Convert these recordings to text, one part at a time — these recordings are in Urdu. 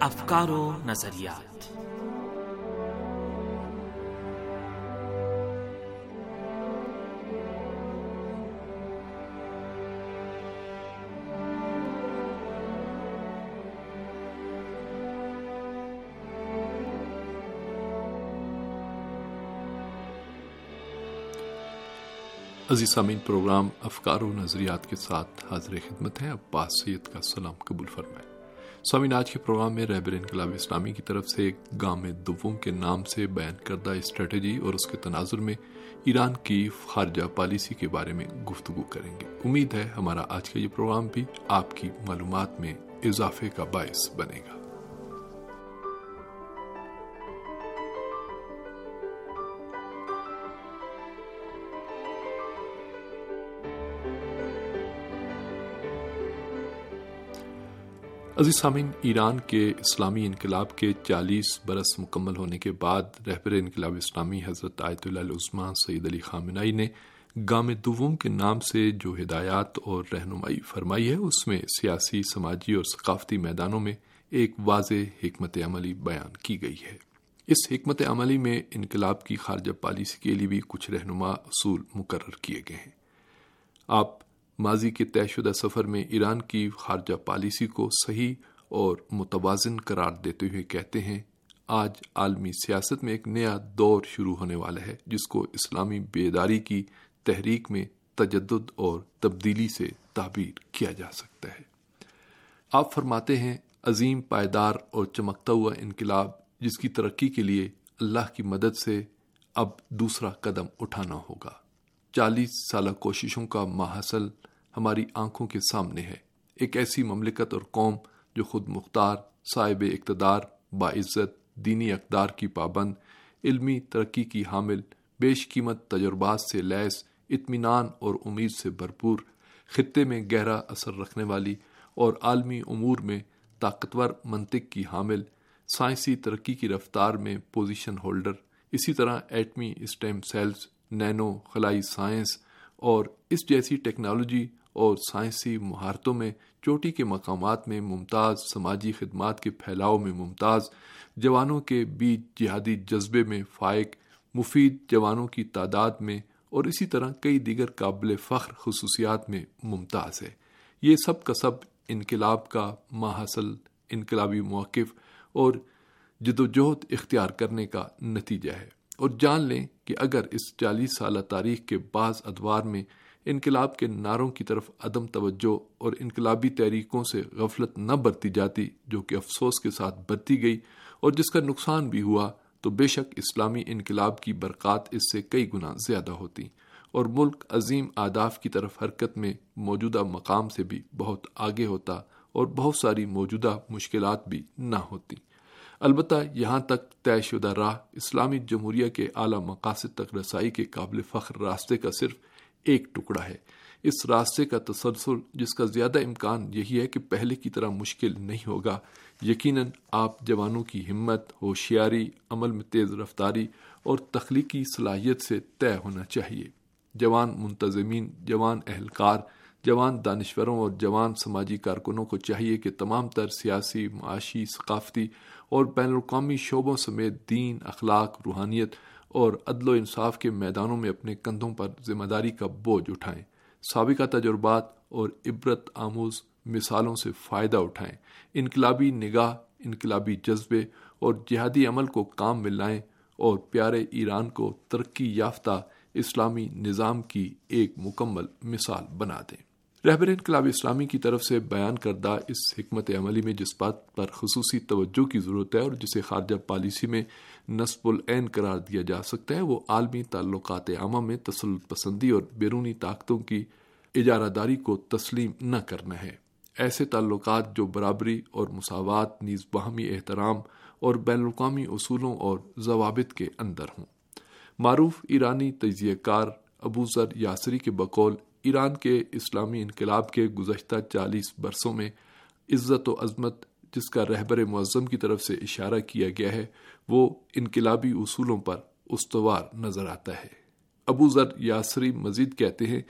افکار و نظریات۔ عزیز سامعین، پروگرام افکار و نظریات کے ساتھ حاضر خدمت ہے عباس سید کا سلام قبول فرمائے سامعین آج کے پروگرام میں رہبر انقلاب اسلامی کی طرف سے گام دوم کے نام سے بیان کردہ اسٹریٹجی اور اس کے تناظر میں ایران کی خارجہ پالیسی کے بارے میں گفتگو کریں گے۔ امید ہے ہمارا آج کا یہ پروگرام بھی آپ کی معلومات میں اضافے کا باعث بنے گا۔ عزیز سامعین، ایران کے اسلامی انقلاب کے چالیس برس مکمل ہونے کے بعد رہبر انقلاب اسلامی حضرت آیت اللہ عثمان سعید علی خامنائی نے گام دوم کے نام سے جو ہدایات اور رہنمائی فرمائی ہے، اس میں سیاسی، سماجی اور ثقافتی میدانوں میں ایک واضح حکمت عملی بیان کی گئی ہے۔ اس حکمت عملی میں انقلاب کی خارجہ پالیسی کے لیے بھی کچھ رہنما اصول مقرر کیے گئے ہیں۔ آپ ماضی کے طے شدہ سفر میں ایران کی خارجہ پالیسی کو صحیح اور متوازن قرار دیتے ہوئے کہتے ہیں، آج عالمی سیاست میں ایک نیا دور شروع ہونے والا ہے، جس کو اسلامی بیداری کی تحریک میں تجدد اور تبدیلی سے تعبیر کیا جا سکتا ہے۔ آپ فرماتے ہیں، عظیم پائیدار اور چمکتا ہوا انقلاب، جس کی ترقی کے لیے اللہ کی مدد سے اب دوسرا قدم اٹھانا ہوگا۔ چالیس سالہ کوششوں کا ماحصل ہماری آنکھوں کے سامنے ہے۔ ایک ایسی مملکت اور قوم جو خود مختار، صاحب اقتدار، باعزت، دینی اقدار کی پابند، علمی ترقی کی حامل، بیش قیمت تجربات سے لیس، اطمینان اور امید سے بھرپور، خطے میں گہرا اثر رکھنے والی اور عالمی امور میں طاقتور منطق کی حامل، سائنسی ترقی کی رفتار میں پوزیشن ہولڈر، اسی طرح ایٹمی اسٹیم سیلز نینو، خلائی سائنس اور اس جیسی ٹیکنالوجی اور سائنسی مہارتوں میں چوٹی کے مقامات میں ممتاز سماجی خدمات کے پھیلاؤ میں ممتاز جوانوں کے بیچ جہادی جذبے میں فائق، مفید جوانوں کی تعداد میں اور اسی طرح کئی دیگر قابل فخر خصوصیات میں ممتاز ہے۔ یہ سب کا سب انقلاب کا ماحصل، انقلابی موقف اور جدوجہد اختیار کرنے کا نتیجہ ہے۔ اور جان لیں کہ اگر اس چالیس سالہ تاریخ کے بعض ادوار میں انقلاب کے نعروں کی طرف عدم توجہ اور انقلابی تحریکوں سے غفلت نہ برتی جاتی، جو کہ افسوس کے ساتھ برتی گئی اور جس کا نقصان بھی ہوا، تو بے شک اسلامی انقلاب کی برکات اس سے کئی گنا زیادہ ہوتی اور ملک عظیم آداف کی طرف حرکت میں موجودہ مقام سے بھی بہت آگے ہوتا اور بہت ساری موجودہ مشکلات بھی نہ ہوتی۔ البتہ یہاں تک طے شدہ راہ اسلامی جمہوریہ کے اعلی مقاصد تک رسائی کے قابل فخر راستے کا صرف ایک ٹکڑا ہے۔ اس راستے کا تسلسل، جس کا زیادہ امکان یہی ہے کہ پہلے کی طرح مشکل نہیں ہوگا، یقیناً آپ جوانوں کی ہمت، ہوشیاری، عمل میں تیز رفتاری اور تخلیقی صلاحیت سے طے ہونا چاہیے۔ جوان منتظمین، جوان اہلکار جوان دانشوروں اور جوان سماجی کارکنوں کو چاہیے کہ تمام تر سیاسی، معاشی، ثقافتی اور بین الاقوامی شعبوں سمیت دین، اخلاق، روحانیت اور عدل و انصاف کے میدانوں میں اپنے کندھوں پر ذمہ داری کا بوجھ اٹھائیں۔ سابقہ تجربات اور عبرت آموز مثالوں سے فائدہ اٹھائیں۔ انقلابی نگاہ، انقلابی جذبے اور جہادی عمل کو کام میں لائیں اور پیارے ایران کو ترقی یافتہ اسلامی نظام کی ایک مکمل مثال بنا دیں۔ رہبر انقلاب اسلامی کی طرف سے بیان کردہ اس حکمت عملی میں جس بات پر خصوصی توجہ کی ضرورت ہے اور جسے خارجہ پالیسی میں نصب العین قرار دیا جا سکتا ہے، وہ عالمی تعلقات عامہ میں تسلط پسندی اور بیرونی طاقتوں کی اجارہ داری کو تسلیم نہ کرنا ہے۔ ایسے تعلقات جو برابری اور مساوات، نیز باہمی احترام اور بین الاقوامی اصولوں اور ضوابط کے اندر ہوں۔ معروف ایرانی تجزیہ کار ابو ذر یاسری کے بقول ایران کے اسلامی انقلاب کے گزشتہ چالیس برسوں میں عزت و عظمت جس کا رہبر معظم کی طرف سے اشارہ کیا گیا ہے، وہ انقلابی اصولوں پر استوار نظر آتا ہے۔ ابو ذر یاسری مزید کہتے ہیں،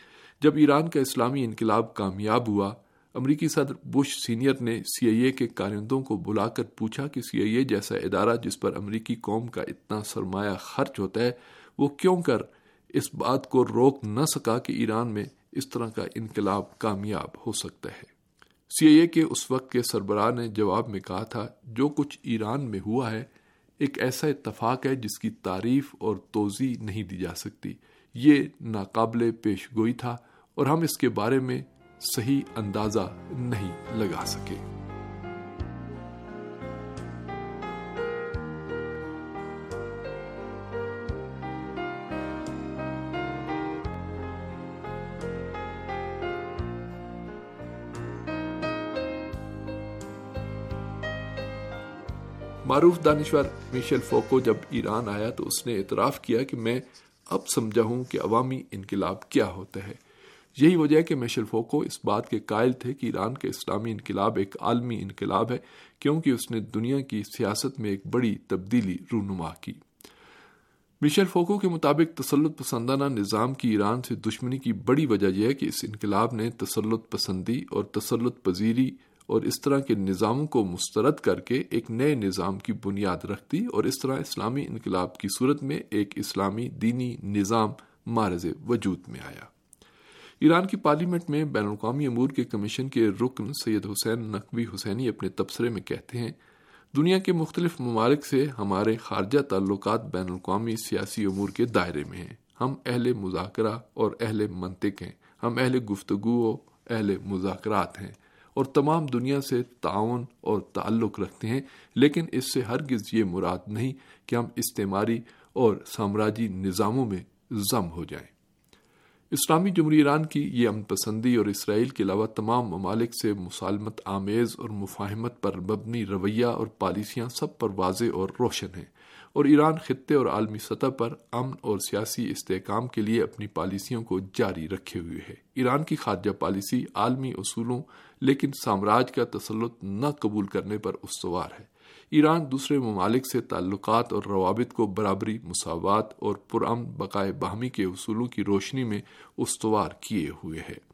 جب ایران کا اسلامی انقلاب کامیاب ہوا، امریکی صدر بش سینئر نے سی آئی اے کے کارندوں کو بلا کر پوچھا کہ سی آئی اے جیسا ادارہ جس پر امریکی قوم کا اتنا سرمایہ خرچ ہوتا ہے، وہ کیوں کر اس بات کو روک نہ سکا کہ ایران میں اس طرح کا انقلاب کامیاب ہو سکتا ہے۔ سی آئی اے کے اس وقت کے سربراہ نے جواب میں کہا تھا، جو کچھ ایران میں ہوا ہے، ایک ایسا اتفاق ہے جس کی تعریف اور توضیع نہیں دی جا سکتی۔ یہ ناقابل پیش گوئی تھا اور ہم اس کے بارے میں صحیح اندازہ نہیں لگا سکے۔ معروف دانشور میشل فوکو جب ایران آیا تو اس نے اعتراف کیا کہ میں اب سمجھا ہوں کہ عوامی انقلاب کیا ہوتا ہے۔ یہی وجہ ہے کہ میشل فوکو اس بات کے قائل تھے کہ ایران کا اسلامی انقلاب ایک عالمی انقلاب ہے کیونکہ اس نے دنیا کی سیاست میں ایک بڑی تبدیلی رونما کی۔ میشل فوکو کے مطابق تسلط پسندانہ نظام کی ایران سے دشمنی کی بڑی وجہ یہ ہے کہ اس انقلاب نے تسلط پسندی اور تسلط پذیری اور اس طرح کے نظاموں کو مسترد کر کے ایک نئے نظام کی بنیاد رکھتی اور اس طرح اسلامی انقلاب کی صورت میں ایک اسلامی دینی نظام مارز وجود میں آیا۔ ایران کی پارلیمنٹ میں بین الاقوامی امور کے کمیشن کے رکن سید حسین نقوی حسینی اپنے تبصرے میں کہتے ہیں، دنیا کے مختلف ممالک سے ہمارے خارجہ تعلقات بین الاقوامی سیاسی امور کے دائرے میں ہیں۔ ہم اہل مذاکرہ اور اہل منطق ہیں، ہم اہل گفتگو و اہل مذاکرات ہیں۔ اور تمام دنیا سے تعاون اور تعلق رکھتے ہیں، لیکن اس سے ہرگز یہ مراد نہیں کہ ہم استعماری اور سامراجی نظاموں میں ضم ہو جائیں۔ اسلامی جمہوری ایران کی یہ امن پسندی اور اسرائیل کے علاوہ تمام ممالک سے مسالمت آمیز اور مفاہمت پر مبنی رویہ اور پالیسیاں سب پر واضح اور روشن ہیں۔ اور ایران خطے اور عالمی سطح پر امن اور سیاسی استحکام کے لیے اپنی پالیسیوں کو جاری رکھے ہوئے ہے۔ ایران کی خارجہ پالیسی عالمی اصولوں، لیکن سامراج کا تسلط نہ قبول کرنے پر استوار ہے۔ ایران دوسرے ممالک سے تعلقات اور روابط کو برابری، مساوات اور پرامن بقائے باہمی کے اصولوں کی روشنی میں استوار کیے ہوئے ہے۔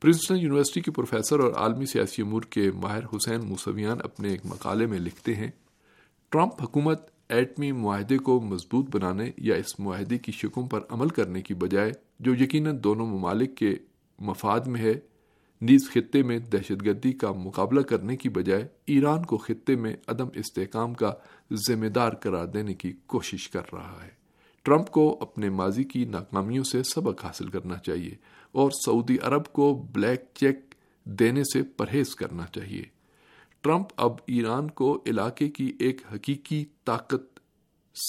پرنسٹن یونیورسٹی کے پروفیسر اور عالمی سیاسی امور کے ماہر حسین موسویان اپنے ایک مقالے میں لکھتے ہیں، ٹرمپ حکومت ایٹمی معاہدے کو مضبوط بنانے یا اس معاہدے کی شکوں پر عمل کرنے کی بجائے جو یقیناً دونوں ممالک کے مفاد میں ہے، نیز خطے میں دہشت گردی کا مقابلہ کرنے کی بجائے ایران کو خطے میں عدم استحکام کا ذمہ دار قرار دینے کی کوشش کر رہا ہے۔ ٹرمپ کو اپنے ماضی کی ناکامیوں سے سبق حاصل کرنا چاہیے اور سعودی عرب کو بلیک چیک دینے سے پرہیز کرنا چاہیے۔ ٹرمپ اب ایران کو علاقے کی ایک حقیقی طاقت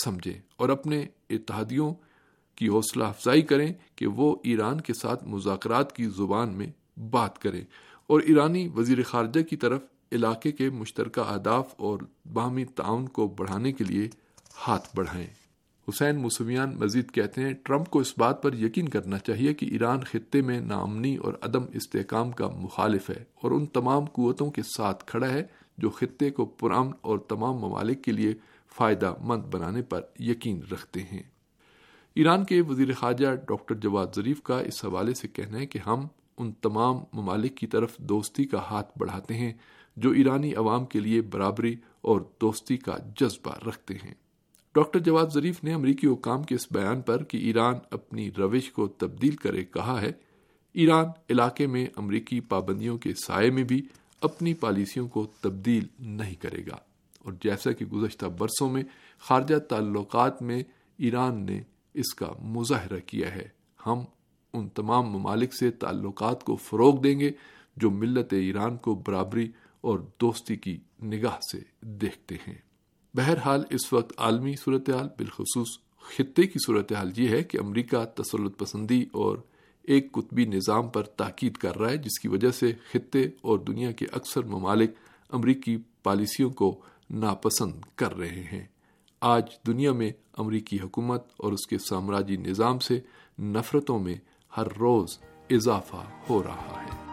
سمجھیں اور اپنے اتحادیوں کی حوصلہ افزائی کریں کہ وہ ایران کے ساتھ مذاکرات کی زبان میں بات کریں اور ایرانی وزیر خارجہ کی طرف علاقے کے مشترکہ اہداف اور باہمی تعاون کو بڑھانے کے لیے ہاتھ بڑھائیں۔ حسین موسویان مزید کہتے ہیں، ٹرمپ کو اس بات پر یقین کرنا چاہیے کہ ایران خطے میں نامنی اور عدم استحکام کا مخالف ہے اور ان تمام قوتوں کے ساتھ کھڑا ہے جو خطے کو پرامن اور تمام ممالک کے لیے فائدہ مند بنانے پر یقین رکھتے ہیں۔ ایران کے وزیر خارجہ ڈاکٹر جواد ظریف کا اس حوالے سے کہنا ہے کہ ہم ان تمام ممالک کی طرف دوستی کا ہاتھ بڑھاتے ہیں جو ایرانی عوام کے لیے برابری اور دوستی کا جذبہ رکھتے ہیں۔ ڈاکٹر جواد ظریف نے امریکی حکام کے اس بیان پر کہ ایران اپنی روش کو تبدیل کرے کہا ہے، ایران علاقے میں امریکی پابندیوں کے سائے میں بھی اپنی پالیسیوں کو تبدیل نہیں کرے گا۔ اور جیسا کہ گزشتہ برسوں میں خارجہ تعلقات میں ایران نے اس کا مظاہرہ کیا ہے۔ ہم ان تمام ممالک سے تعلقات کو فروغ دیں گے جو ملت ایران کو برابری اور دوستی کی نگاہ سے دیکھتے ہیں۔ بہرحال اس وقت عالمی صورتحال، بالخصوص خطے کی صورتحال یہ ہے کہ امریکہ تسلط پسندی اور ایک قطبی نظام پر تاکید کر رہا ہے، جس کی وجہ سے خطے اور دنیا کے اکثر ممالک امریکی پالیسیوں کو ناپسند کر رہے ہیں۔ آج دنیا میں امریکی حکومت اور اس کے سامراجی نظام سے نفرتوں میں ہر روز اضافہ ہو رہا ہے۔